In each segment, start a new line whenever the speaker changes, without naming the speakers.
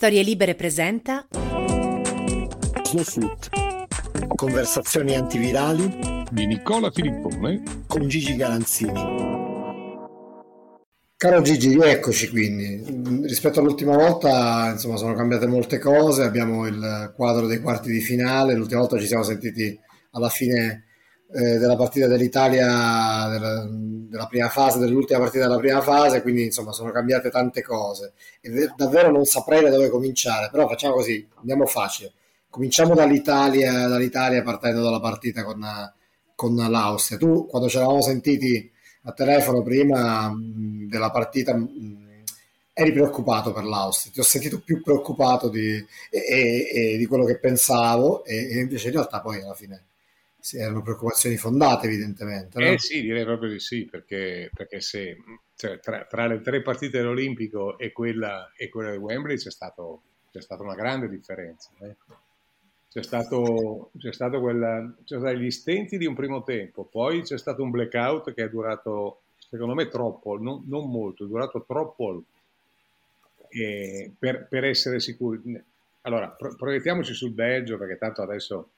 Storie Libere presenta
Snowsuit. Conversazioni antivirali
di Nicola Filippone
con Gigi Galanzini. Caro Gigi, eccoci quindi. Rispetto all'ultima volta, insomma, sono cambiate molte cose. Abbiamo il quadro dei quarti di finale. L'ultima volta ci siamo sentiti alla fine eh, della partita dell'Italia, della, della, prima fase, dell'ultima partita della prima fase, quindi insomma sono cambiate tante cose. E davvero non saprei da dove cominciare, però facciamo così, andiamo facile. Cominciamo dall'Italia, dall'Italia partendo dalla partita con, con l'Austria. Tu quando ci eravamo sentiti a telefono prima mh, della partita mh, eri preoccupato per l'Austria, ti ho sentito più preoccupato di, e, e, e di quello che pensavo e, e invece in realtà poi alla fine sì, erano preoccupazioni fondate, evidentemente. No?
Eh sì, direi proprio di sì, perché, perché se cioè, tra, tra, le tre partite dell'Olimpico e quella, e quella di Wembley c'è, stato, c'è stata una grande differenza. Eh? C'è stato, c'è stato quella, c'è stato gli stenti di un primo tempo, poi c'è stato un blackout che è durato, secondo me, troppo, non, non molto, è durato troppo eh, per, per essere sicuri. Allora, pro- proiettiamoci sul Belgio, perché tanto adesso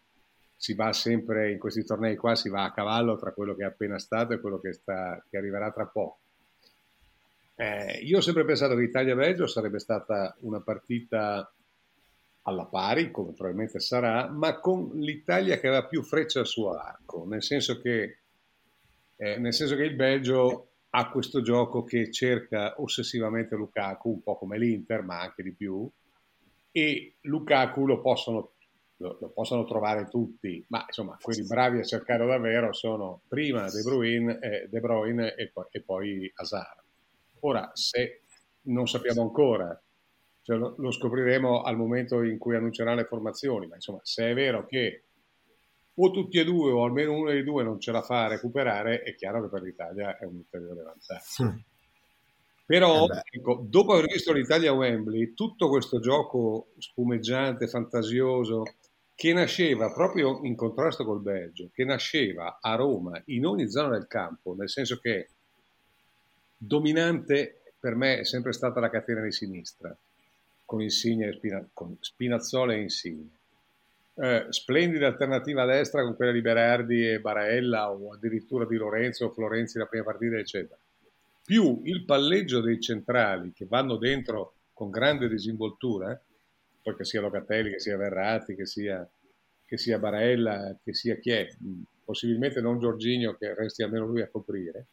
si va sempre in questi tornei qua, si va a cavallo tra quello che è appena stato e quello che, sta, che arriverà tra poco. Eh, io ho sempre pensato che Italia-Belgio sarebbe stata una partita alla pari, come probabilmente sarà, ma con l'Italia che aveva più frecce al suo arco, nel senso che, eh, nel senso che il Belgio ha questo gioco che cerca ossessivamente Lukaku, un po' come l'Inter, ma anche di più, e Lukaku lo possono lo, lo, possono trovare tutti, ma insomma quelli bravi a cercare davvero sono prima De Bruyne, eh, De Bruyne e, poi, e poi Hazard. Ora, se non sappiamo ancora, cioè lo, lo, scopriremo al momento in cui annunceranno le formazioni, ma insomma se è vero che o tutti e due o almeno uno dei due non ce la fa a recuperare, è chiaro che per l'Italia è un ulteriore vantaggio. Sì. Però, eh ecco, dopo aver visto l'Italia a Wembley, tutto questo gioco spumeggiante, fantasioso, che nasceva proprio in contrasto col Belgio, che nasceva a Roma in ogni zona del campo, nel senso che dominante per me è sempre stata la catena di sinistra, con Insigne e Spina, con Spinazzola e Insigne. Eh, splendida alternativa a destra con quella di Berardi e Baraella o addirittura di Lorenzo o Florenzi la prima partita, eccetera. Più il palleggio dei centrali che vanno dentro con grande disinvoltura, poi che sia Locatelli, che sia Verratti, che sia, che sia Barella, che sia chi è, possibilmente non Giorginio che resti almeno lui a coprire.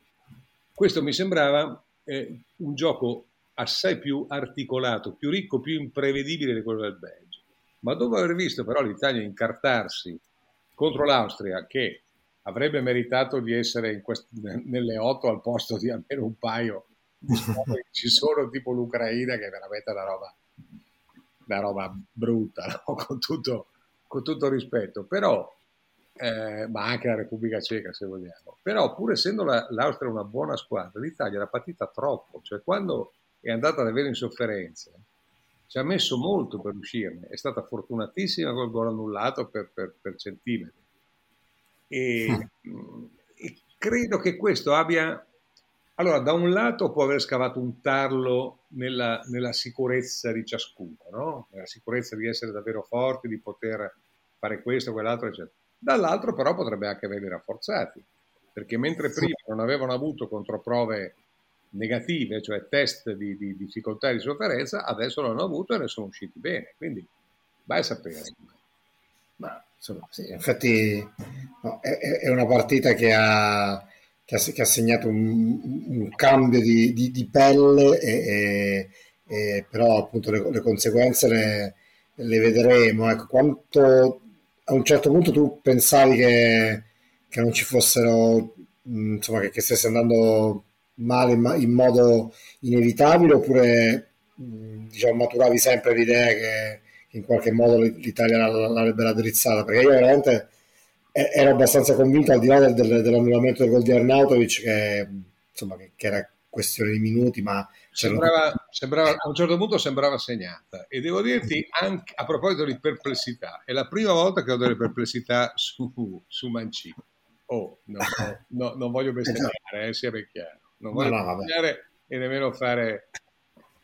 Questo mi sembrava eh, un gioco assai più articolato, più ricco, più imprevedibile di quello del Belgio. Ma dopo aver visto però l'Italia incartarsi contro l'Austria, che avrebbe meritato di essere quest- nelle otto al posto di almeno un paio di ci sono, tipo l'Ucraina, che è veramente una roba una roba brutta, no? con, tutto, con, tutto, rispetto, però, eh, ma anche la Repubblica Ceca se vogliamo, però pur essendo la, l'Austria una buona squadra, l'Italia era partita troppo, cioè quando è andata ad avere insofferenze ci ha messo molto per uscirne, è stata fortunatissima col gol annullato per, per, per centimetri. E, mm. e credo che questo abbia allora, da un lato può aver scavato un tarlo nella, nella sicurezza di ciascuno, no? nella sicurezza di essere davvero forti, di poter fare questo, quell'altro, eccetera. Dall'altro però potrebbe anche averli rafforzati, perché mentre prima non avevano avuto controprove negative, cioè test di, di difficoltà e di sofferenza, adesso l'hanno avuto e ne sono usciti bene. Quindi vai a sapere.
Ma insomma, sì, infatti no, è, è, una partita che ha che ha, che ha segnato un, un cambio di, di, di pelle, e, e, e, però appunto le, le conseguenze le, le, vedremo. Ecco, quanto a un certo punto tu pensavi che, che non ci fossero, insomma, che, che stesse andando male in, in modo inevitabile oppure diciamo, maturavi sempre l'idea che, in qualche modo l'Italia l'avrebbe raddrizzata? Perché io veramente ero abbastanza convinto al di là del, del, dell'annullamento del gol di Arnautovic che, insomma, che, che era questione di minuti ma
sembrava, sembrava, a un certo punto sembrava segnata. E devo dirti anche a proposito di perplessità è la prima volta che ho delle perplessità su, su Mancini. Oh, no, no, no, non voglio bestemmiare eh, sia ben chiaro. Non voglio no, bestemmiare e nemmeno fare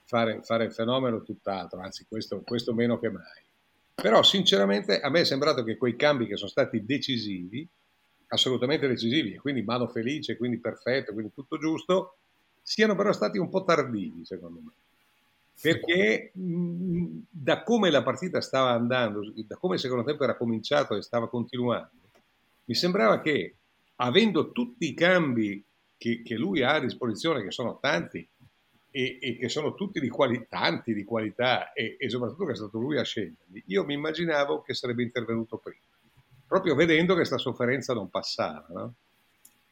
fare, fare fenomeno tutt'altro, anzi questo, questo meno che mai. Però sinceramente a me è sembrato che quei cambi che sono stati decisivi, assolutamente decisivi, quindi mano felice, quindi perfetto, quindi tutto giusto, siano però stati un po' tardivi secondo me. Perché da come la partita stava andando, da come il secondo tempo era cominciato e stava continuando, mi sembrava che avendo tutti i cambi che, che lui ha a disposizione, che sono tanti, e, e, che sono tutti di qualità, tanti di qualità e, e, soprattutto che è stato lui a sceglierli, io mi immaginavo che sarebbe intervenuto prima, proprio vedendo che questa sofferenza non passava. No?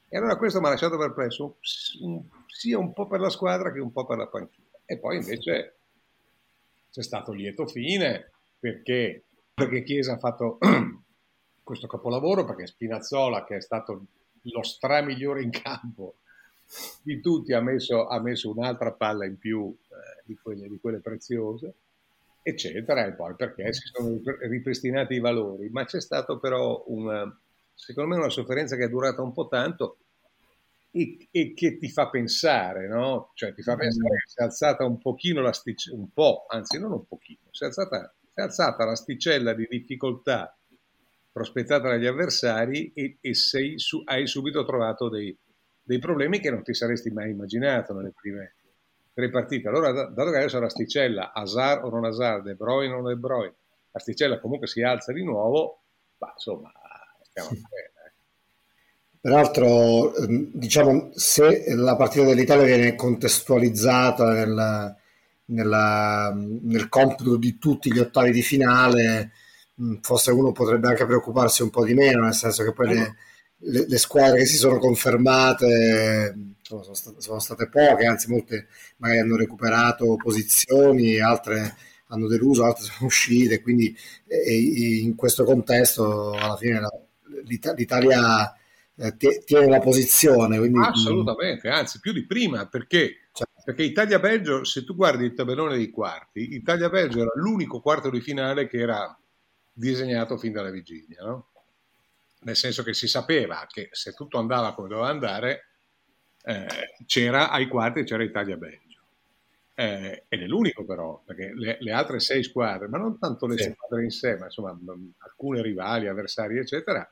E allora questo mi ha lasciato perplesso sia un po' per la squadra che un po' per la panchina. E poi invece c'è stato lieto fine perché, perché Chiesa ha fatto questo capolavoro, perché Spinazzola, che è stato lo stra migliore in campo di tutti ha messo, ha messo un'altra palla in più eh, di, quelle, di, quelle, preziose, eccetera, e poi perché si sono ripristinati i valori. Ma c'è stato però, una, secondo me, una sofferenza che è durata un po' tanto e, e che ti fa pensare, no? Cioè ti fa pensare che si è alzata un pochino l'asticella, un po', anzi non un pochino, si è alzata, si è alzata l'asticella di difficoltà prospettata dagli avversari e, e sei su, hai subito trovato dei, dei problemi che non ti saresti mai immaginato nelle prime tre partite. Allora, dato che adesso l'asticella, Hazard o non Hazard, De Bruyne o non De Bruyne, l'asticella comunque si alza di nuovo, ma insomma, stiamo sì. bene. Eh.
Peraltro, ehm, diciamo, se la partita dell'Italia viene contestualizzata nel, nella, nel computo di tutti gli ottavi di finale, forse uno potrebbe anche preoccuparsi un po' di meno, nel senso che poi le, le, le squadre che si sono confermate sono, sono, state, sono, state, poche, anzi molte magari hanno recuperato posizioni, altre hanno deluso, altre sono uscite, quindi e, in questo contesto alla fine la, l'Italia eh, tiene la posizione. Quindi,
Assolutamente, anzi più di prima, perché, cioè, perché Italia-Belgio, se tu guardi il tabellone dei quarti, Italia-Belgio era l'unico quarto di finale che era disegnato fin dalla vigilia, no? Nel senso che si sapeva che se tutto andava come doveva andare, eh, c'era ai quarti c'era Italia-Belgio. Eh, ed è l'unico però, perché le, le, altre sei squadre, ma non tanto le sì. squadre in sé, ma insomma alcune rivali, avversari, eccetera,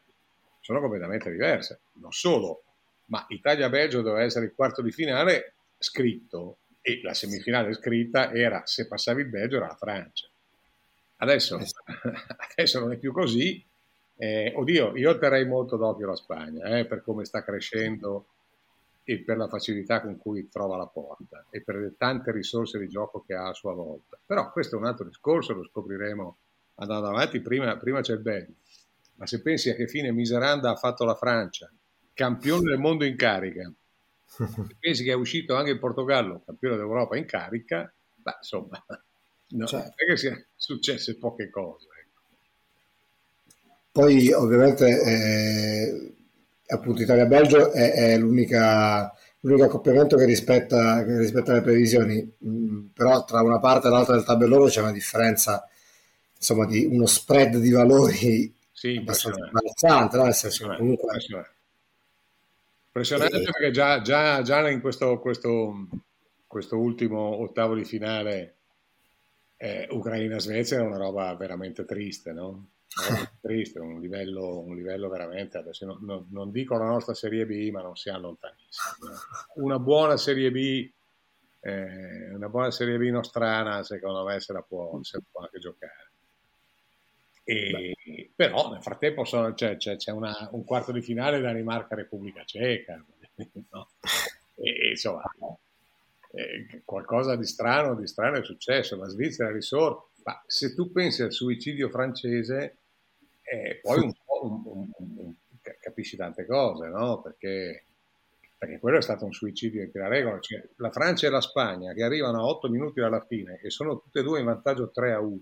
sono completamente diverse. Non solo, ma Italia-Belgio doveva essere il quarto di finale scritto e la semifinale scritta era se passavi il Belgio era la Francia. Adesso, adesso non è più così eh, oddio, io terrei molto d'occhio la Spagna eh, per come sta crescendo e per la facilità con cui trova la porta e per le tante risorse di gioco che ha a sua volta. Però questo è un altro discorso, lo scopriremo andando avanti. Prima, prima c'è il bene. Ma se pensi a che fine Miseranda ha fatto la Francia, campione del mondo in carica, se pensi che è uscito anche il Portogallo, campione d'Europa in carica, beh, insomma, no, certo. non è che siano successe poche cose.
Poi ovviamente eh, appunto Italia-Belgio è, è l'unica, l'unico accoppiamento che rispetta, che rispetta le previsioni, mm, però tra una parte e l'altra del tabellone c'è una differenza insomma di uno spread di valori
sì, abbastanza
imbarazzante, no? nel senso comunque...
Impressionante, impressionante e... perché già, già, già in questo, questo, questo, ultimo ottavo di finale eh, Ucraina-Svezia è una roba veramente triste, no? triste, un livello, un livello veramente, adesso no, no, non dico la nostra Serie B, ma non siamo lontanissimi. Una buona Serie B, eh, una buona Serie B nostrana, secondo me se la può, se la può anche giocare. E, però nel frattempo sono, c'è, c'è, c'è una, un quarto di finale Danimarca-Repubblica Ceca, no? e, insomma, eh, qualcosa di strano, di strano è successo, la Svizzera risorge, ma se tu pensi al suicidio francese, eh, poi un po' un, un, capisci tante cose, no? Perché, perché, quello è stato un suicidio in piena regola. Cioè, la Francia e la Spagna che arrivano a 8 minuti dalla fine e sono tutte e due in vantaggio 3 a 1,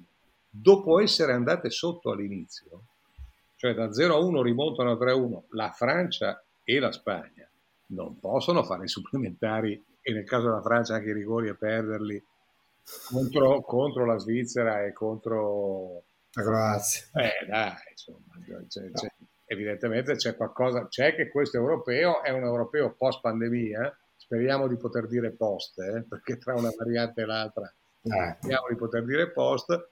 dopo essere andate sotto all'inizio, cioè da 0 a 1 rimontano a 3 a 1, la Francia e la Spagna non possono fare i supplementari e nel caso della Francia anche i rigori e perderli contro, contro la Svizzera e contro
la Croazia.
Eh dai, insomma, c'è, c'è, evidentemente c'è qualcosa, c'è che questo europeo è un europeo post pandemia, speriamo di poter dire post, eh, perché tra una variante e l'altra eh. speriamo di poter dire post,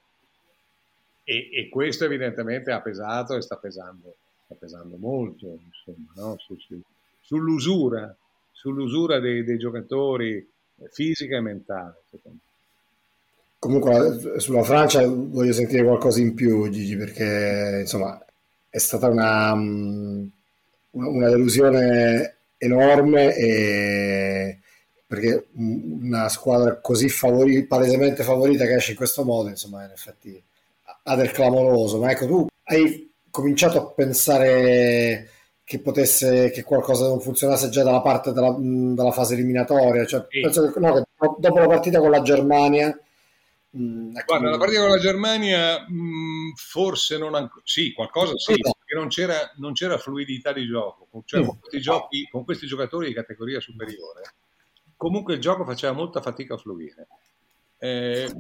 e, e, questo evidentemente ha pesato e sta pesando, sta pesando molto, insomma, no? su, su, sull'usura, sull'usura dei, dei, giocatori fisica e mentale, secondo me.
Comunque sulla Francia voglio sentire qualcosa in più, Gigi, perché insomma è stata una, mm, una delusione enorme e perché una squadra così favori, palesemente favorita che esce in questo modo, insomma, in effetti ha del clamoroso. Ma ecco, tu hai cominciato a pensare che potesse che qualcosa non funzionasse già dalla parte della, della fase eliminatoria. Cioè, sì. penso che, no, che dopo la partita con la Germania
Mm, ecco. Guarda, la partita con la Germania mh, mm, forse non ancora, sì, qualcosa sì, perché non c'era, non c'era fluidità di gioco, cioè mm. con, questi giochi, con questi giocatori di categoria superiore, comunque il gioco faceva molta fatica a fluire. Eh,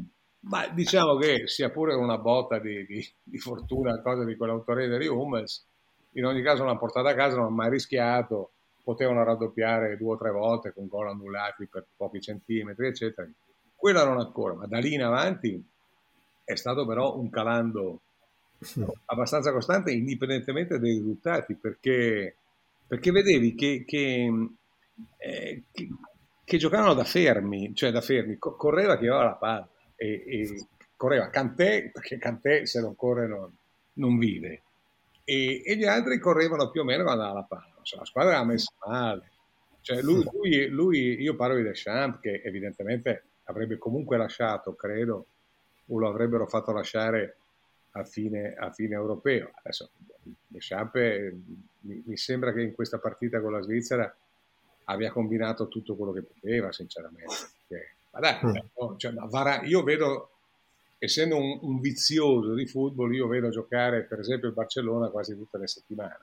ma diciamo che sia pure una botta di, di, di fortuna, cosa di quell'autorete di Hummels, in ogni caso l'hanno portata a casa, non hanno mai rischiato, potevano raddoppiare due o tre volte con gol annullati per pochi centimetri, eccetera quella non ancora, ma da lì in avanti è stato però un calando abbastanza costante indipendentemente dai risultati, perché, perché vedevi che, che, eh, che, che, giocavano da fermi, cioè da fermi, correva chi aveva la palla e, e correva Cantè, perché Cantè se non corre non, non vive, e, e, gli altri correvano più o meno quando aveva la palla, cioè, la squadra era messa male. Cioè, lui, lui, lui, io parlo di Deschamps che evidentemente avrebbe comunque lasciato, credo, o lo avrebbero fatto lasciare a fine, a fine europeo. Adesso Deschamps mi, mi sembra che in questa partita con la Svizzera abbia combinato tutto quello che poteva, sinceramente. Perché, ma dai, mm. no, cioè, ma Vara, io vedo, essendo un, un, vizioso di football, io vedo giocare per esempio il Barcellona quasi tutte le settimane.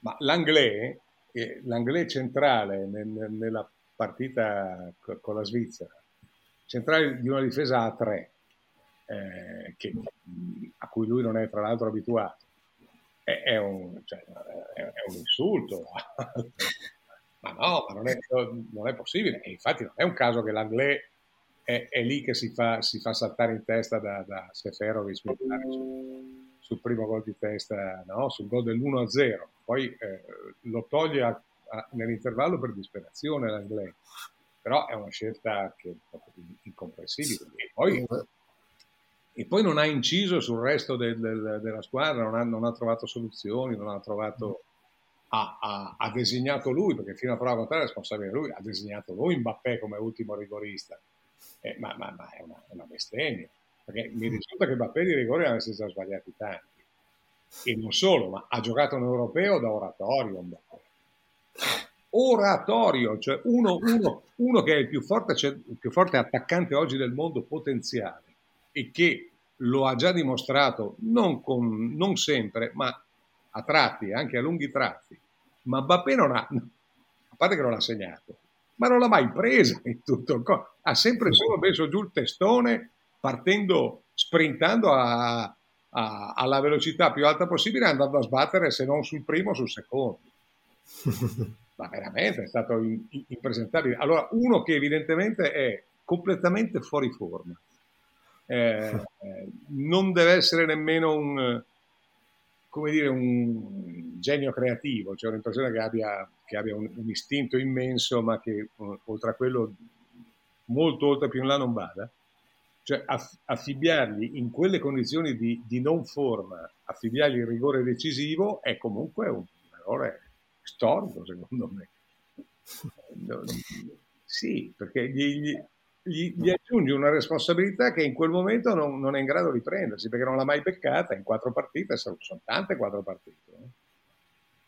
Ma l'Anglais, eh, l'Anglais centrale nel, nella partita con la Svizzera, centrale di una difesa a tre, eh, che, a cui lui non è tra l'altro abituato, è, è, un, cioè, è, è un, insulto. ma no, ma non è, non è, possibile. E infatti non è un caso che l'Anglais è, lì che si fa, si fa, saltare in testa da, da Seferovic sul, sul primo gol di testa, no? sul gol dell'1-0. Poi eh, lo toglie a, a, nell'intervallo per disperazione l'Anglais però è una scelta che è incomprensibile. E poi, e poi, non ha inciso sul resto del, del, della squadra, non ha, non ha, trovato soluzioni, non ha trovato... Ha, ha, ha, designato lui, perché fino a prova contraria è responsabile lui, ha designato lui Mbappé come ultimo rigorista. Eh, ma, ma, ma, è una, una bestemmia, perché mi risulta che Mbappé di rigore ne avesse già sbagliati tanti. E non solo, ma ha giocato un europeo da oratorio Mbappé oratorio, cioè uno, uno, uno che è il più, forte, cioè il più forte attaccante oggi del mondo potenziale e che lo ha già dimostrato non, con, non sempre, ma a tratti, anche a lunghi tratti. Ma Mbappé non ha, a parte che non l'ha segnato, ma non l'ha mai presa in tutto il corpo. Ha sempre solo messo giù il testone partendo, sprintando a, a, alla velocità più alta possibile, andando a sbattere se non sul primo, sul secondo. ma veramente è stato impresentabile. Allora, uno che evidentemente è completamente fuori forma, eh, non deve essere nemmeno un, come dire, un genio creativo, cioè un'impressione che abbia, che abbia un, un, istinto immenso, ma che oltre a quello molto oltre più in là non vada. Cioè affibbiargli in quelle condizioni di, di non forma, affibbiargli il rigore decisivo è comunque un errore storico, secondo me. Sì, perché gli, gli, gli, aggiungi una responsabilità che in quel momento non, non, è in grado di prendersi, perché non l'ha mai beccata in quattro partite, sono, sono tante quattro partite. Eh.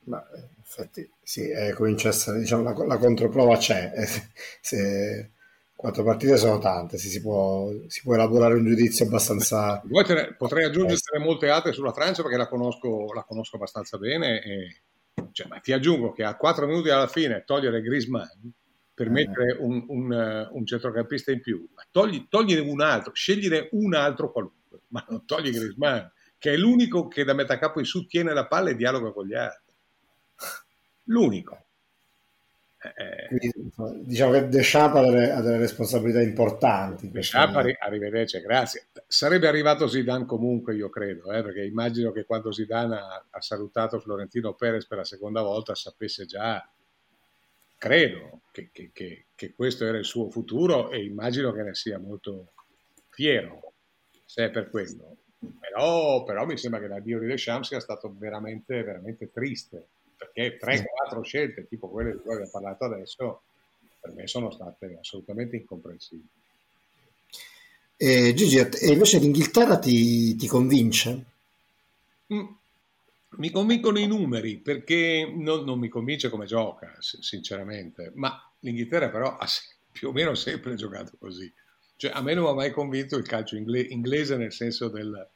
Ma infatti sì, eh, comincia a essere, diciamo, la, la controprova c'è. Eh, se, quattro partite sono tante, si, può, si, può, elaborare un giudizio abbastanza...
Potrei aggiungere molte altre sulla Francia perché la conosco, la conosco abbastanza bene e cioè, ma ti aggiungo che a 4 minuti alla fine togliere Grisman per eh. mettere un, un, un, centrocampista in più, ma togli, togliene un altro, scegliere un altro qualunque, ma non togli Grisman, che è l'unico che da metà capo in su tiene la palla e dialoga con gli altri. L'unico.
Eh, Quindi, diciamo che Deschamps ha delle, ha delle responsabilità importanti.
Deschamps, arri- arrivederci, grazie. Sarebbe arrivato Zidane comunque, io credo, eh, perché immagino che quando Zidane ha, ha, salutato Florentino Perez per la seconda volta sapesse già, credo, che, che, che, che questo era il suo futuro e immagino che ne sia molto fiero, se è per quello. Però, però mi sembra che l'addio di Deschamps sia stato veramente, veramente triste perché 3-4 scelte tipo quelle di cui abbiamo parlato adesso per me sono state assolutamente incomprensibili.
Eh, Gigi, e invece l'Inghilterra ti, ti convince?
Mm, mi convincono i numeri perché non, non, mi convince come gioca, sinceramente, ma l'Inghilterra però ha più o meno sempre giocato così. Cioè, a me non ha mai convinto il calcio inglese, inglese nel senso del,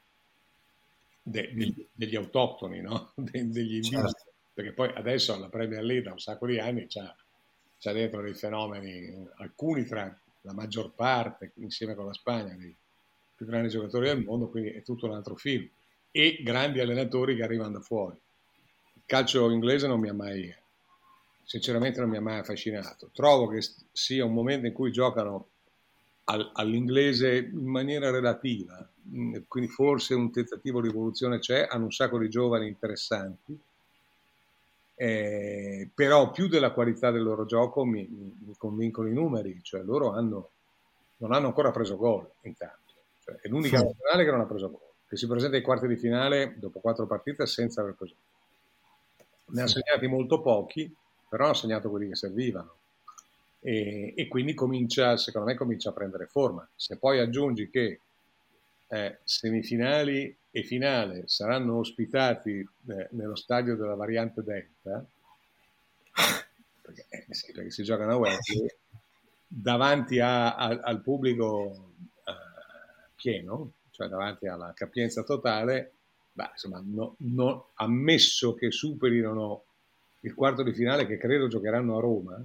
de, de, degli autoctoni, no? De, degli indigeni. Certo perché poi adesso la Premier League da un sacco di anni c'ha, c'ha dentro dei fenomeni, alcuni tra la maggior parte, insieme con la Spagna, dei più grandi giocatori del mondo, quindi è tutto un altro film. E grandi allenatori che arrivano da fuori. Il calcio inglese non mi ha mai, sinceramente non mi ha mai affascinato. Trovo che sia un momento in cui giocano al, all'inglese in maniera relativa, quindi forse un tentativo di evoluzione c'è, hanno un sacco di giovani interessanti, eh, però più della qualità del loro gioco mi, mi, convincono i numeri, cioè loro hanno, non hanno ancora preso gol intanto, cioè, è l'unica sì. nazionale che non ha preso gol, che si presenta ai quarti di finale dopo quattro partite senza aver preso gol. Ne ha segnati molto pochi, però ha segnato quelli che servivano. E, e, quindi comincia, secondo me, comincia a prendere forma. Se poi aggiungi che eh, semifinali e finale saranno ospitati eh, nello stadio della variante Delta, perché, eh, perché si giocano a Wembley, davanti a, a, al pubblico eh, pieno, cioè davanti alla capienza totale, beh, insomma, no, no, ammesso che superino il quarto di finale che credo giocheranno a Roma,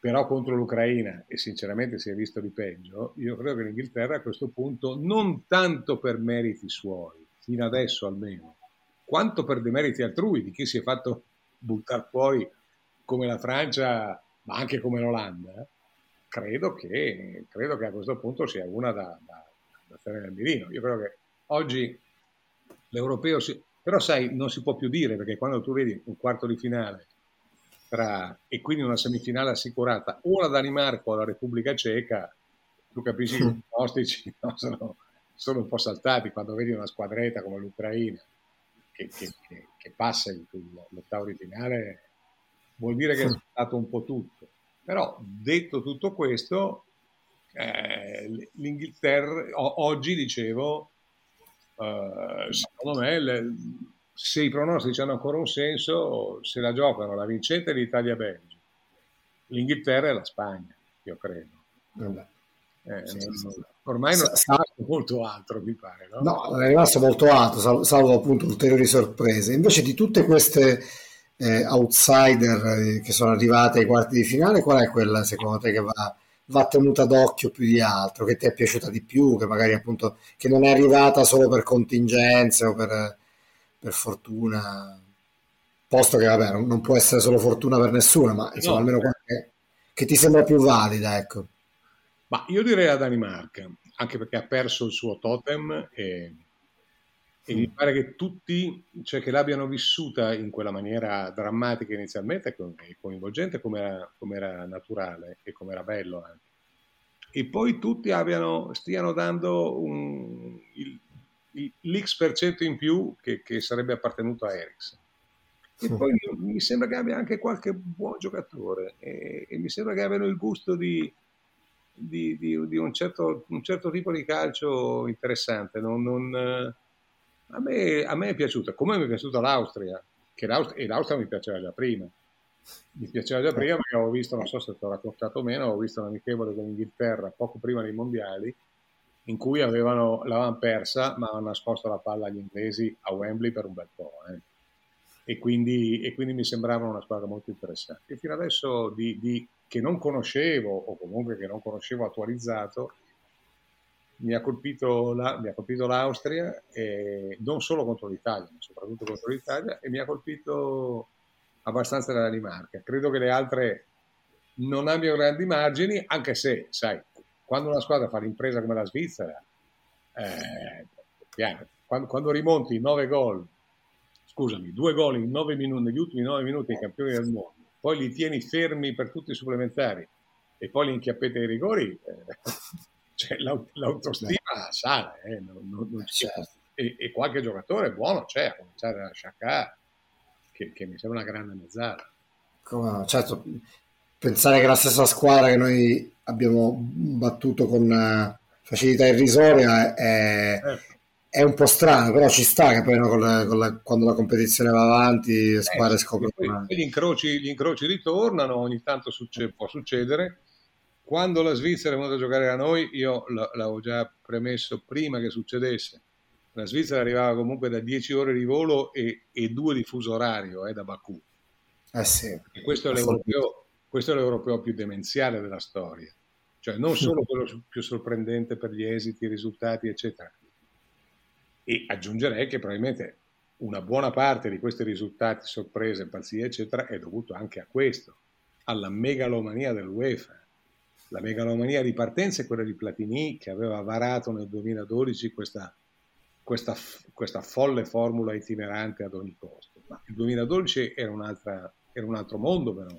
però contro l'Ucraina, e sinceramente si è visto di peggio, io credo che l'Inghilterra a questo punto, non tanto per meriti suoi, fino adesso almeno, quanto per demeriti altrui, di chi si è fatto buttare fuori come la Francia, ma anche come l'Olanda, credo che, credo che a questo punto sia una da, da, da tenere al mirino. Io credo che oggi l'europeo, si, però sai, non si può più dire, perché quando tu vedi un quarto di finale tra, e quindi una semifinale assicurata o la Danimarca o la Repubblica Ceca, tu capisci che i pronostici no, sono, sono, un po' saltati quando vedi una squadretta come l'Ucraina che, che, che, che passa in l'ottavo di finale, vuol dire che è stato un po' tutto. Però detto tutto questo, eh, l'Inghilterra, oggi dicevo, eh, secondo me le, se i pronostici hanno ancora un senso, se la giocano la vincente l'Italia-Belgio, l'Inghilterra e la Spagna, io credo. Eh, sì, non, sì. Ormai non è rimasto molto altro, mi pare. No?
no, non è rimasto molto altro, salvo, salvo appunto ulteriori sorprese. Invece di tutte queste eh, outsider eh, che sono arrivate ai quarti di finale, qual è quella secondo te che va, va tenuta d'occhio più di altro, che ti è piaciuta di più, che magari appunto che non è arrivata solo per contingenze o per per fortuna, posto che vabbè, non, non può essere solo fortuna per nessuno, ma insomma, no, almeno qualche che ti sembra più valida, ecco.
Ma io direi la Danimarca, anche perché ha perso il suo totem e, e mi pare che tutti, cioè che l'abbiano vissuta in quella maniera drammatica inizialmente e coinvolgente come era, come era naturale e come era bello anche. E poi tutti abbiano, stiano dando un, il, l'X% in più che, che sarebbe appartenuto a Ericsson. E poi mi sembra che abbia anche qualche buon giocatore e, e mi sembra che abbiano il gusto di, di, di, di un, certo, un, certo, tipo di calcio interessante. Non, non, a, me, a, me, è piaciuta, come mi è piaciuta l'Austria, che l'Austria, e l'Austria mi piaceva già prima. Mi piaceva già prima perché avevo visto, non so se ti ho raccontato o meno, avevo visto un amichevole con l'Inghilterra poco prima dei mondiali in cui avevano, l'avevano persa ma hanno nascosto la palla agli inglesi a Wembley per un bel po'. Eh. E, quindi, e, quindi, mi sembravano una squadra molto interessante. E fino adesso di, di, che non conoscevo, o comunque che non conoscevo attualizzato, mi ha colpito, la, mi ha colpito l'Austria, non solo contro l'Italia, ma soprattutto contro l'Italia, e mi ha colpito abbastanza della Danimarca. Credo che le altre non abbiano grandi margini, anche se, sai, quando una squadra fa l'impresa come la Svizzera, eh, quando, quando, rimonti 9 gol, scusami, due gol in 9 minuti, negli ultimi 9 minuti ai campioni del mondo, poi li tieni fermi per tutti i supplementari e poi li inchiappete ai rigori, eh, cioè, l'autostima Beh. sale, eh, non, non, non certo. e, e, qualche giocatore buono c'è, a cominciare da Shaka, che, che, mi sembra una grande mezzala.
Come, certo, pensare che la stessa squadra che noi abbiamo battuto con eh, facilità irrisoria è, eh. è, un po' strano, però ci sta che poi no, con la, con la, quando la competizione va avanti le squadre eh, scoprono.
Poi, gli, incroci, gli, incroci, ritornano, ogni tanto succe, può succedere. Quando la Svizzera è venuta a giocare da noi, io l'avevo già premesso prima che succedesse. La Svizzera arrivava comunque da 10 ore di volo e, e due di fuso orario eh, da Baku.
Eh sì.
Questo è questo è l'europeo più demenziale della storia, cioè non solo quello più sorprendente per gli esiti, i risultati, eccetera. E aggiungerei che probabilmente una buona parte di questi risultati, sorprese, pazzie, eccetera, è dovuto anche a questo, alla megalomania dell'UEFA. La megalomania di partenza è quella di Platini che aveva varato nel 2012 questa, questa, questa folle formula itinerante ad ogni costo. Ma il 2012 era, era un altro mondo però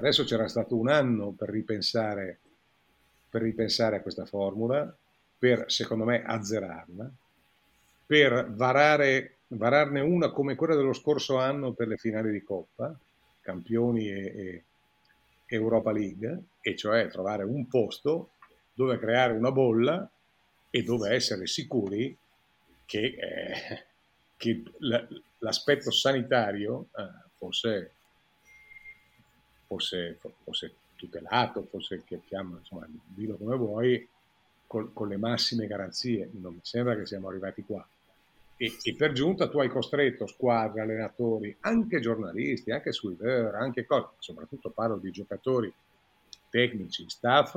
Adesso c'era stato un anno per ripensare, per ripensare a questa formula, per secondo me azzerarla, per varare, vararne una come quella dello scorso anno per le finali di Coppa, campioni e, e Europa League, e cioè trovare un posto dove creare una bolla e dove essere sicuri che, eh, che l'aspetto sanitario eh, fosse fosse, fosse tutelato, fosse che chiama, insomma, dillo come vuoi, con, con, le massime garanzie. Non mi sembra che siamo arrivati qua. E, e, per giunta tu hai costretto squadre, allenatori, anche giornalisti, anche sweeper, anche cose, soprattutto parlo di giocatori tecnici, staff,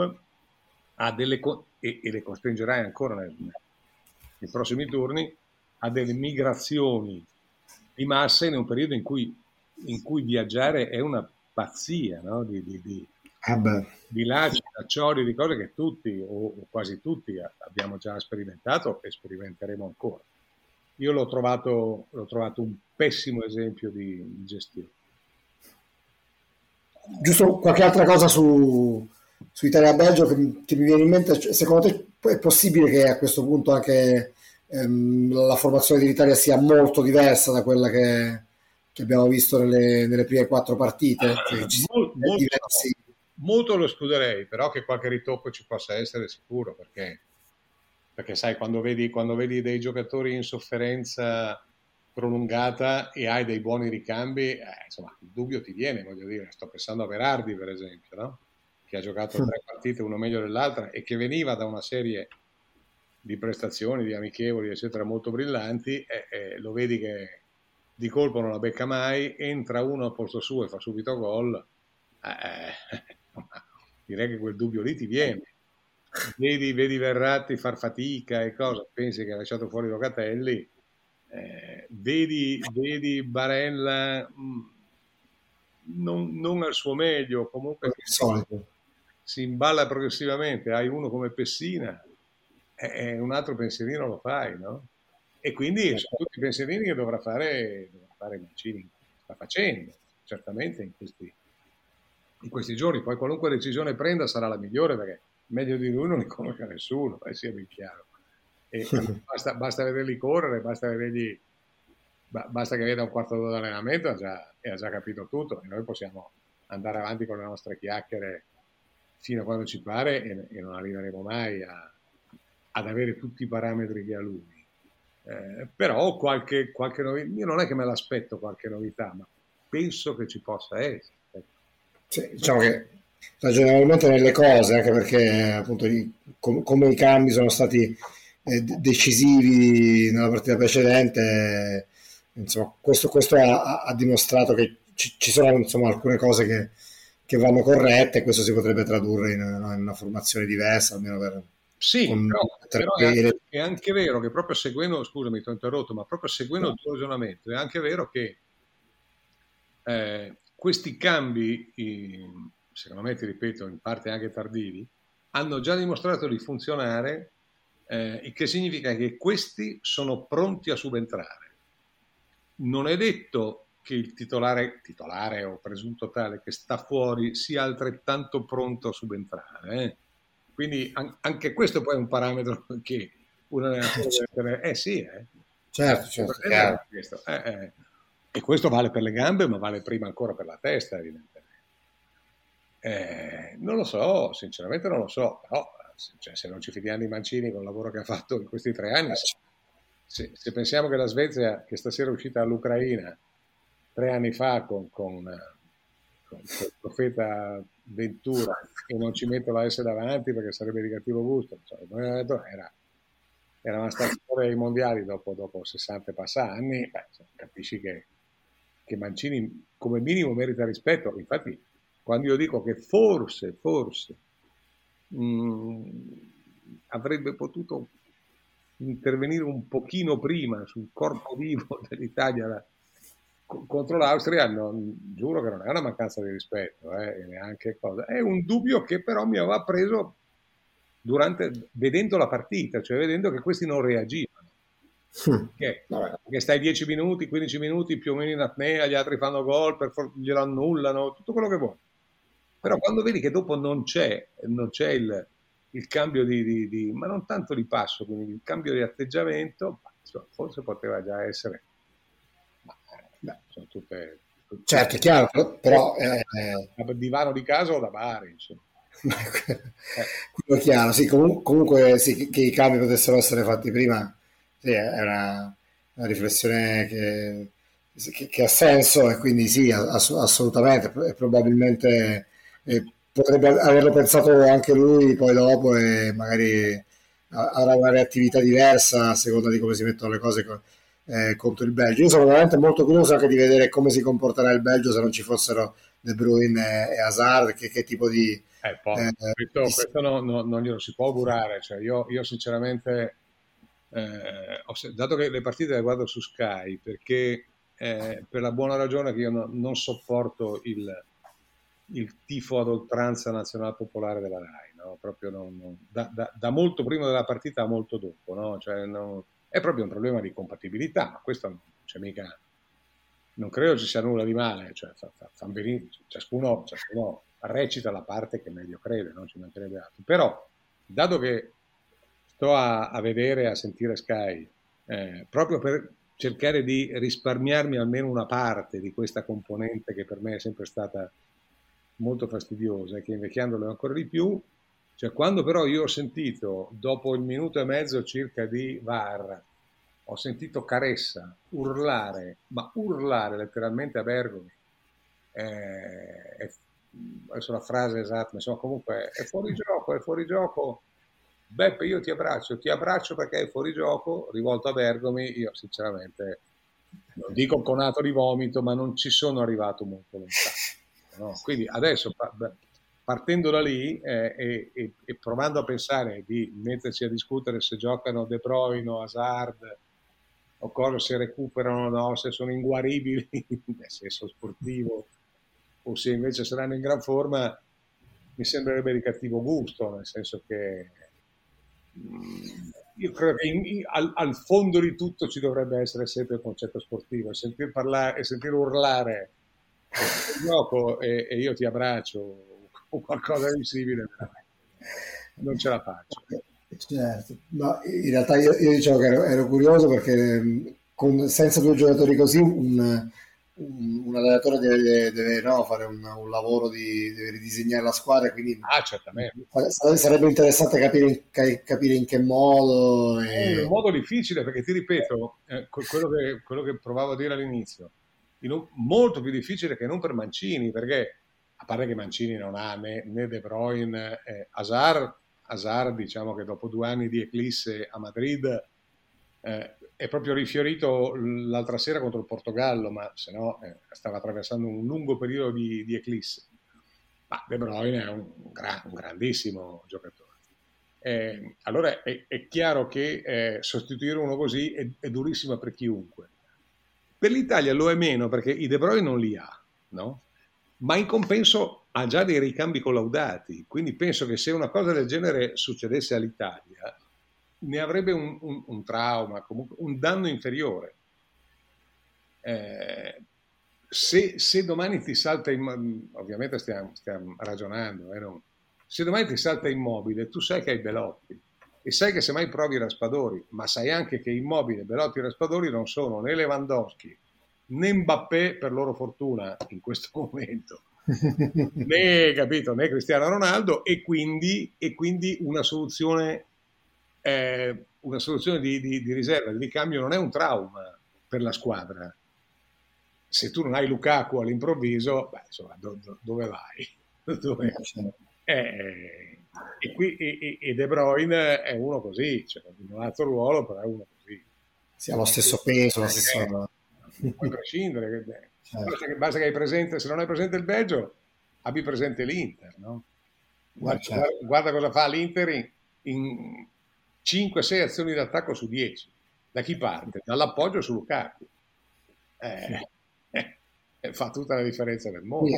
a delle, e, e le costringerai ancora nel, nei prossimi turni a delle migrazioni di massa in un periodo in cui, in cui viaggiare è una pazzia no? di, di, di, eh di lacci, laccioli, di cose che tutti o, quasi tutti abbiamo già sperimentato e sperimenteremo ancora. Io l'ho trovato, l'ho trovato un pessimo esempio di gestione.
Giusto qualche altra cosa su, su Italia-Belgio che, che, mi viene in mente, cioè, secondo te è possibile che a questo punto anche ehm, la formazione dell'Italia sia molto diversa da quella che, che abbiamo visto nelle, nelle prime quattro partite. Ah, cioè,
molto, molto, molto, lo escluderei, però che qualche ritocco ci possa essere sicuro, perché, perché sai, quando vedi, quando vedi dei giocatori in sofferenza prolungata e hai dei buoni ricambi, eh, insomma, il dubbio ti viene, voglio dire, sto pensando a Berardi per esempio, no? che ha giocato tre partite, uno meglio dell'altra, e che veniva da una serie di prestazioni, di amichevoli, eccetera, molto brillanti, e, e lo vedi che di colpo non la becca mai, entra uno al posto suo e fa subito gol, eh, direi che quel dubbio lì ti viene. Vedi, vedi Verratti far fatica e cosa, pensi che ha lasciato fuori Locatelli, eh, vedi, vedi Barella mh, mm, non, non, al suo meglio, comunque si, si imballa progressivamente, hai uno come Pessina, e un altro pensierino lo fai, no? E quindi sono tutti i pensierini che dovrà fare, dovrà fare Mancini, sta facendo certamente in questi, in questi giorni. Poi qualunque decisione prenda sarà la migliore perché meglio di lui non li conosce nessuno, eh, sia ben chiaro. E, basta, basta, vederli correre, basta, vedergli, basta che veda un quarto d'ora di allenamento ha già, e ha già capito tutto e noi possiamo andare avanti con le nostre chiacchiere fino a quando ci pare e, e non arriveremo mai a, ad avere tutti i parametri che ha lui. Eh, però qualche, qualche novità, io non è che me l'aspetto qualche novità, ma penso che ci possa essere.
Sì, diciamo che ragionevolmente nelle cose, anche perché appunto com- come i cambi sono stati eh, decisivi nella partita precedente, insomma, questo, questo ha, ha, dimostrato che ci, ci sono insomma, alcune cose che, che, vanno corrette e questo si potrebbe tradurre in, in una formazione diversa, almeno per,
sì, però, però è, anche, è, anche, vero che proprio seguendo, scusami, ti ho interrotto, ma proprio seguendo no. il tuo ragionamento, è anche vero che eh, questi cambi, secondo me, ti ripeto, in parte anche tardivi, hanno già dimostrato di funzionare, eh, il che significa che questi sono pronti a subentrare. Non è detto che il titolare, titolare o presunto tale che sta fuori sia altrettanto pronto a subentrare. Eh? Quindi an- anche questo poi è un parametro che un allenatore deve tenere. Eh sì, eh.
Certo, certo. certo.
E questo vale per le gambe, ma vale prima ancora per la testa, evidentemente. Eh, non lo so, sinceramente non lo so, però cioè, se non ci fidiamo di Mancini con il lavoro che ha fatto in questi tre anni, se, se pensiamo che la Svezia, che stasera è uscita all'Ucraina, tre anni fa con, con, con il profeta Ventura e non ci metto la S davanti perché sarebbe di cattivo gusto, era, era una stazione ai mondiali dopo, dopo 60 e passa anni, beh, capisci che, che Mancini come minimo merita rispetto, infatti quando io dico che forse, forse mh, mm, avrebbe potuto intervenire un pochino prima sul corpo vivo dell'Italia contro l'Austria, non, giuro che non è una mancanza di rispetto, eh, neanche cosa. È un dubbio che però mi aveva preso durante, vedendo la partita, cioè vedendo che questi non reagivano. Hm. Che, che stai 10 minuti, 15 minuti più o meno in apnea, gli altri fanno gol, per for- glielo annullano, tutto quello che vuoi. Però quando vedi che dopo non c'è, non c'è il, il cambio di, di, di, ma non tanto di passo, quindi il cambio di atteggiamento, forse poteva già essere Beh, sono tutte,
tutte certo, è chiaro, però...
Eh, eh, divano di casa o da bar, insomma.
Quello è chiaro, sì, comunque, comunque sì, che i cambi potessero essere fatti prima, sì, è una, una riflessione che, che, che, ha senso e quindi sì, ass- assolutamente, e probabilmente eh, potrebbe averlo pensato anche lui poi dopo e magari avrà una reattività diversa a seconda di come si mettono le cose eh, contro il Belgio. Io sono veramente molto curioso anche di vedere come si comporterà il Belgio se non ci fossero De Bruyne e Hazard, che, che tipo di...
Eh, poi, eh, questo, questo no, no, non glielo si può augurare, cioè, io, io, sinceramente, eh, ho, dato che le partite le guardo su Sky, perché eh, per la buona ragione che io no, non sopporto il, il tifo ad oltranza nazionale popolare della RAI, no? proprio non, da, da, da, molto prima della partita a molto dopo, no? cioè, non, è proprio un problema di compatibilità, ma questo non c'è mica, non credo ci sia nulla di male, cioè fa, fa, fa ciascuno, ciascuno, recita la parte che meglio crede, non ci mancherebbe altro. Però, dato che sto a, a vedere, a sentire Sky, eh, proprio per cercare di risparmiarmi almeno una parte di questa componente che per me è sempre stata molto fastidiosa e che invecchiandolo è ancora di più, cioè, quando però io ho sentito, dopo il minuto e mezzo circa di VAR, ho sentito Caressa urlare, ma urlare letteralmente a Bergomi, eh, è, adesso la frase esatta, insomma comunque è fuori gioco, è fuori gioco, Beppe io ti abbraccio, ti abbraccio perché è fuori gioco, rivolto a Bergomi, io sinceramente non dico conato di vomito, ma non ci sono arrivato molto lontano. No? Quindi adesso partendo da lì eh, e, e, e, provando a pensare di metterci a discutere se giocano De Bruyne o Hazard o cosa, se recuperano o no, se sono inguaribili nel senso sportivo o se invece saranno in gran forma, mi sembrerebbe di cattivo gusto, nel senso che io credo che in, al, al, fondo di tutto ci dovrebbe essere sempre il concetto sportivo e sentir parlare e sentir urlare gioco e, e io ti abbraccio o qualcosa di simile, non ce la faccio.
Certo, no, in realtà io, io dicevo che ero, ero curioso perché con, senza due giocatori così un, un, un allenatore deve, deve no, fare un, un, lavoro di deve ridisegnare la squadra, quindi
ah, certamente.
sarebbe interessante capire, capire in che modo. E...
È un modo difficile perché ti ripeto, eh, quello, che, quello che provavo a dire all'inizio, molto più difficile che non per Mancini perché a parte che Mancini non ha né, né De Bruyne, eh, Hazard, Hazard, diciamo che dopo due anni di eclisse a Madrid eh, è proprio rifiorito l'altra sera contro il Portogallo, ma se no eh, stava attraversando un lungo periodo di, di eclisse. Ma De Bruyne è un, gra- un grandissimo giocatore. Eh, allora è, è, chiaro che eh, sostituire uno così è, è durissimo per chiunque. Per l'Italia lo è meno perché i De Bruyne non li ha no? Ma in compenso ha già dei ricambi collaudati, quindi penso che se una cosa del genere succedesse all'Italia, ne avrebbe un, un, un trauma, comunque un danno inferiore. Eh, se, se, domani ti salta, in, ovviamente stiamo, stiamo ragionando, eh, non, se domani ti salta immobile, tu sai che hai Belotti e sai che se mai provi Raspadori, ma sai anche che Immobile, Belotti e Raspadori non sono né Lewandowski né Mbappé per loro fortuna in questo momento, né, capito, né Cristiano Ronaldo e quindi, e quindi una soluzione, eh, una soluzione di, di, di riserva, di ricambio non è un trauma per la squadra. Se tu non hai Lukaku all'improvviso, beh, insomma, do, do, dove vai? dove... Eh, e, qui, e, e, De Bruyne è uno così, cioè in un altro ruolo, però è uno così.
Si ha lo stesso peso, la stessa...
Non puoi prescindere. Certo. Basta, che, basta che hai presente, se non hai presente il Belgio, abbi presente l'Inter, no? Guarda, certo. guarda, guarda cosa fa l'Inter in, in 5-6 azioni d'attacco su 10. Da chi parte? Dall'appoggio su Lukaku. Eh, eh, fa tutta la differenza del mondo.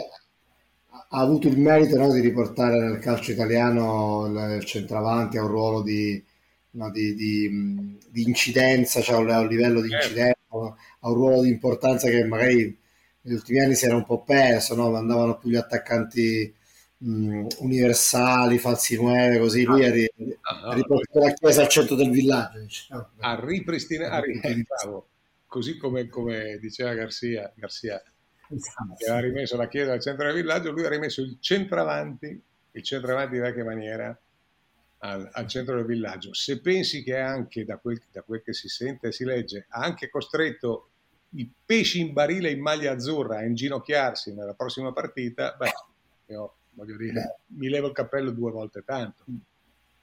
Ha avuto il merito no, di riportare nel calcio italiano il centravanti a un ruolo di, no, di, di, di incidenza, cioè a un livello di certo. incidenza, a un ruolo di importanza che magari negli ultimi anni si era un po' perso, no? andavano più gli attaccanti mh, universali, falsi nuove, così lui ha, ri, ah, riportato la chiesa al centro del villaggio.
Diciamo. A ripristinare, così come, come diceva Garcia, Garcia esatto. che aveva rimesso la chiesa al centro del villaggio, lui ha rimesso il centravanti, il centravanti di vecchia maniera, al, al, centro del villaggio. Se pensi che anche, da quel, da quel che si sente e si legge, ha anche costretto i pesci in barile in maglia azzurra a inginocchiarsi nella prossima partita, beh, io voglio dire, mi levo il cappello due volte tanto.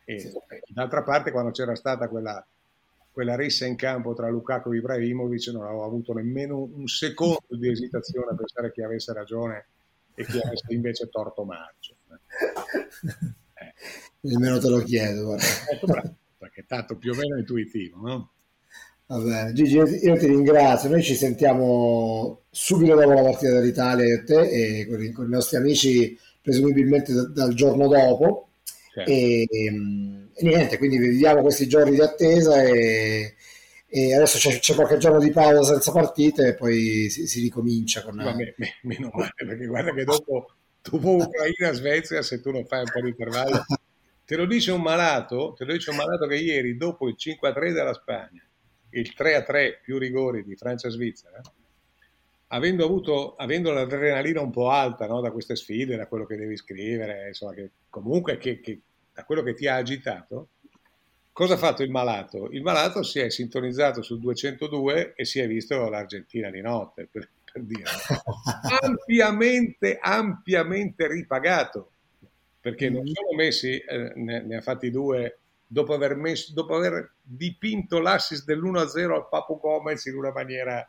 E, d'altra parte, quando c'era stata quella quella rissa in campo tra Lukaku e Ibrahimovic non avevo avuto nemmeno un secondo di esitazione a pensare chi avesse ragione e chi avesse invece torto marcio.
Eh. Nemmeno te lo chiedo.
Ecco, perché tanto più o meno intuitivo, no?
Va bene, Gigi, io ti ringrazio. Noi ci sentiamo subito dopo la partita dell'Italia io e te e con i nostri amici, presumibilmente da, dal giorno dopo. Certo. E, e, niente, quindi viviamo questi giorni di attesa e, e adesso c'è, c'è, qualche giorno di pausa senza partite e poi si, si ricomincia con...
Ma me, me, meno male, perché guarda che dopo, dopo Ucraina-Svezia, se tu non fai un po' di intervallo, te lo dice un malato, te lo dice un malato che ieri, dopo il 5-3 della Spagna, il 3-3 più rigori di Francia-Svizzera, avendo, avuto, avendo l'adrenalina un po' alta no, da queste sfide, da quello che devi scrivere, insomma, che comunque che, che, da quello che ti ha agitato, cosa ha fatto il malato? Il malato si è sintonizzato sul 202 e si è visto l'Argentina di notte, per, per dire, ampiamente, ampiamente ripagato, perché non mm. sono messi, eh, ne, ne, ha fatti due dopo aver, messo, dopo aver dipinto l'assist dell'1-0 al Papu Gomez in una maniera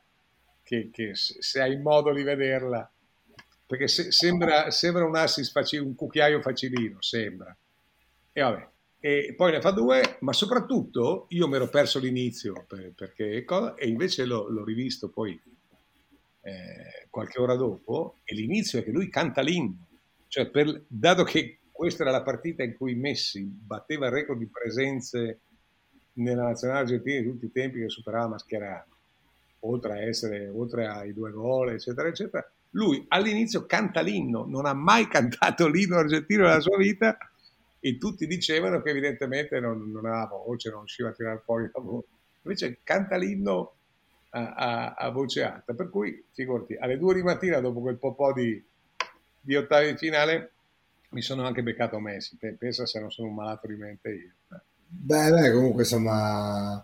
che, che se hai modo di vederla, perché se, sembra, sembra, un assist facile, un cucchiaio facilino, sembra. E vabbè, e poi ne fa due, ma soprattutto io mi ero perso l'inizio per, perché, e invece l'ho, l'ho rivisto poi eh, qualche ora dopo e l'inizio è che lui canta l'inno, cioè per, dato che questa era la partita in cui Messi batteva il record di presenze nella nazionale argentina di tutti i tempi che superava Mascherano oltre a essere, oltre ai due gol, eccetera, eccetera, lui all'inizio canta l'inno, non ha mai cantato l'inno argentino nella sua vita e tutti dicevano che evidentemente non, non aveva voce, non riusciva a tirare fuori la voce. Invece canta l'inno a, a, a, voce alta, per cui figurati, alle due di mattina dopo quel po', di, di ottavi di finale mi sono anche beccato Messi, pensa se non sono un malato di mente io.
Beh, beh comunque insomma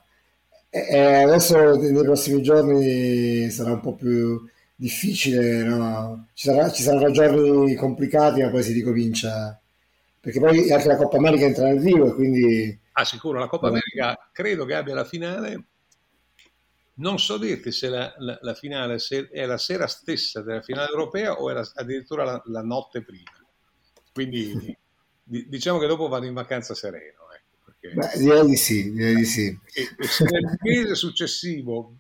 eh, adesso nei prossimi giorni sarà un po' più difficile, no? ci, sarà, ci, saranno giorni complicati, ma poi si ricomincia. Perché poi anche la Coppa America entra nel vivo e quindi...
Ah, sicuro, la Coppa eh. America credo che abbia la finale. Non so dirti se la, la, la finale se è la sera stessa della finale europea o è la, addirittura la, notte prima. Quindi diciamo che dopo vado in vacanza sereno.
Beh, direi di sì, direi di sì.
E, e se nel mese successivo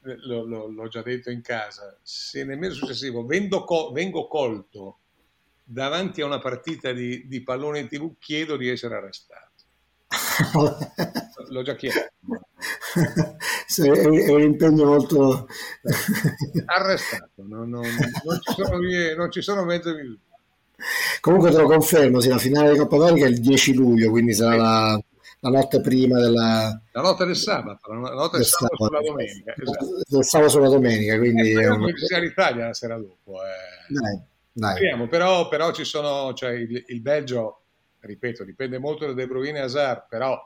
lo, lo, l'ho già detto in casa, se nel mese successivo vengo, vengo colto davanti a una partita di, di pallone in tv, chiedo di essere arrestato. L'ho già chiesto.
è un impegno molto
arrestato, non, non, non, ci sono non ci sono mezzo minuto.
Comunque te lo confermo, sì, la finale di Coppa America è il 10 luglio, quindi sarà la, la notte prima della...
La notte del sabato, la notte del, sabato, sabato sulla domenica.
Esatto. Sabato sulla domenica, quindi...
Eh, un... ci sia l'Italia la sera dopo. Eh.
Dai, dai.
Speriamo, però, però, ci sono, cioè il, il, Belgio, ripeto, dipende molto da De Bruyne e Hazard, però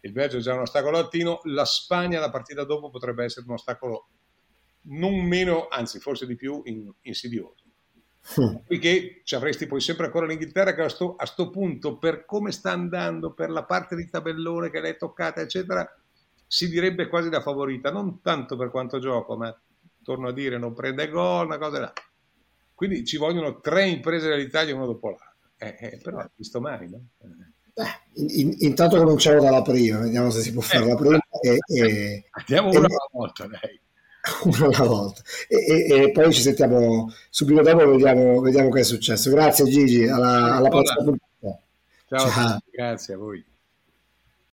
il Belgio è già un ostacolo latino, la Spagna la partita dopo potrebbe essere un ostacolo non meno, anzi forse di più, in, insidioso. Mm. Poiché ci avresti poi sempre ancora l'Inghilterra che a sto, a sto punto, per come sta andando, per la parte di tabellone che l'hai toccata, eccetera, si direbbe quasi da favorita, non tanto per quanto gioco, ma torno a dire non prende gol, una cosa là. Quindi ci vogliono tre imprese dell'Italia una dopo l'altra. Eh, eh, però visto mai, no?
Eh. In, intanto cominciamo dalla prima, vediamo se si può fare eh, la prima. E,
e, Andiamo una alla volta, dai.
Una alla volta. E, e, poi ci sentiamo subito dopo, vediamo, vediamo che è successo. Grazie Gigi, alla, alla prossima
puntata. Ciao, Ciao. grazie a voi.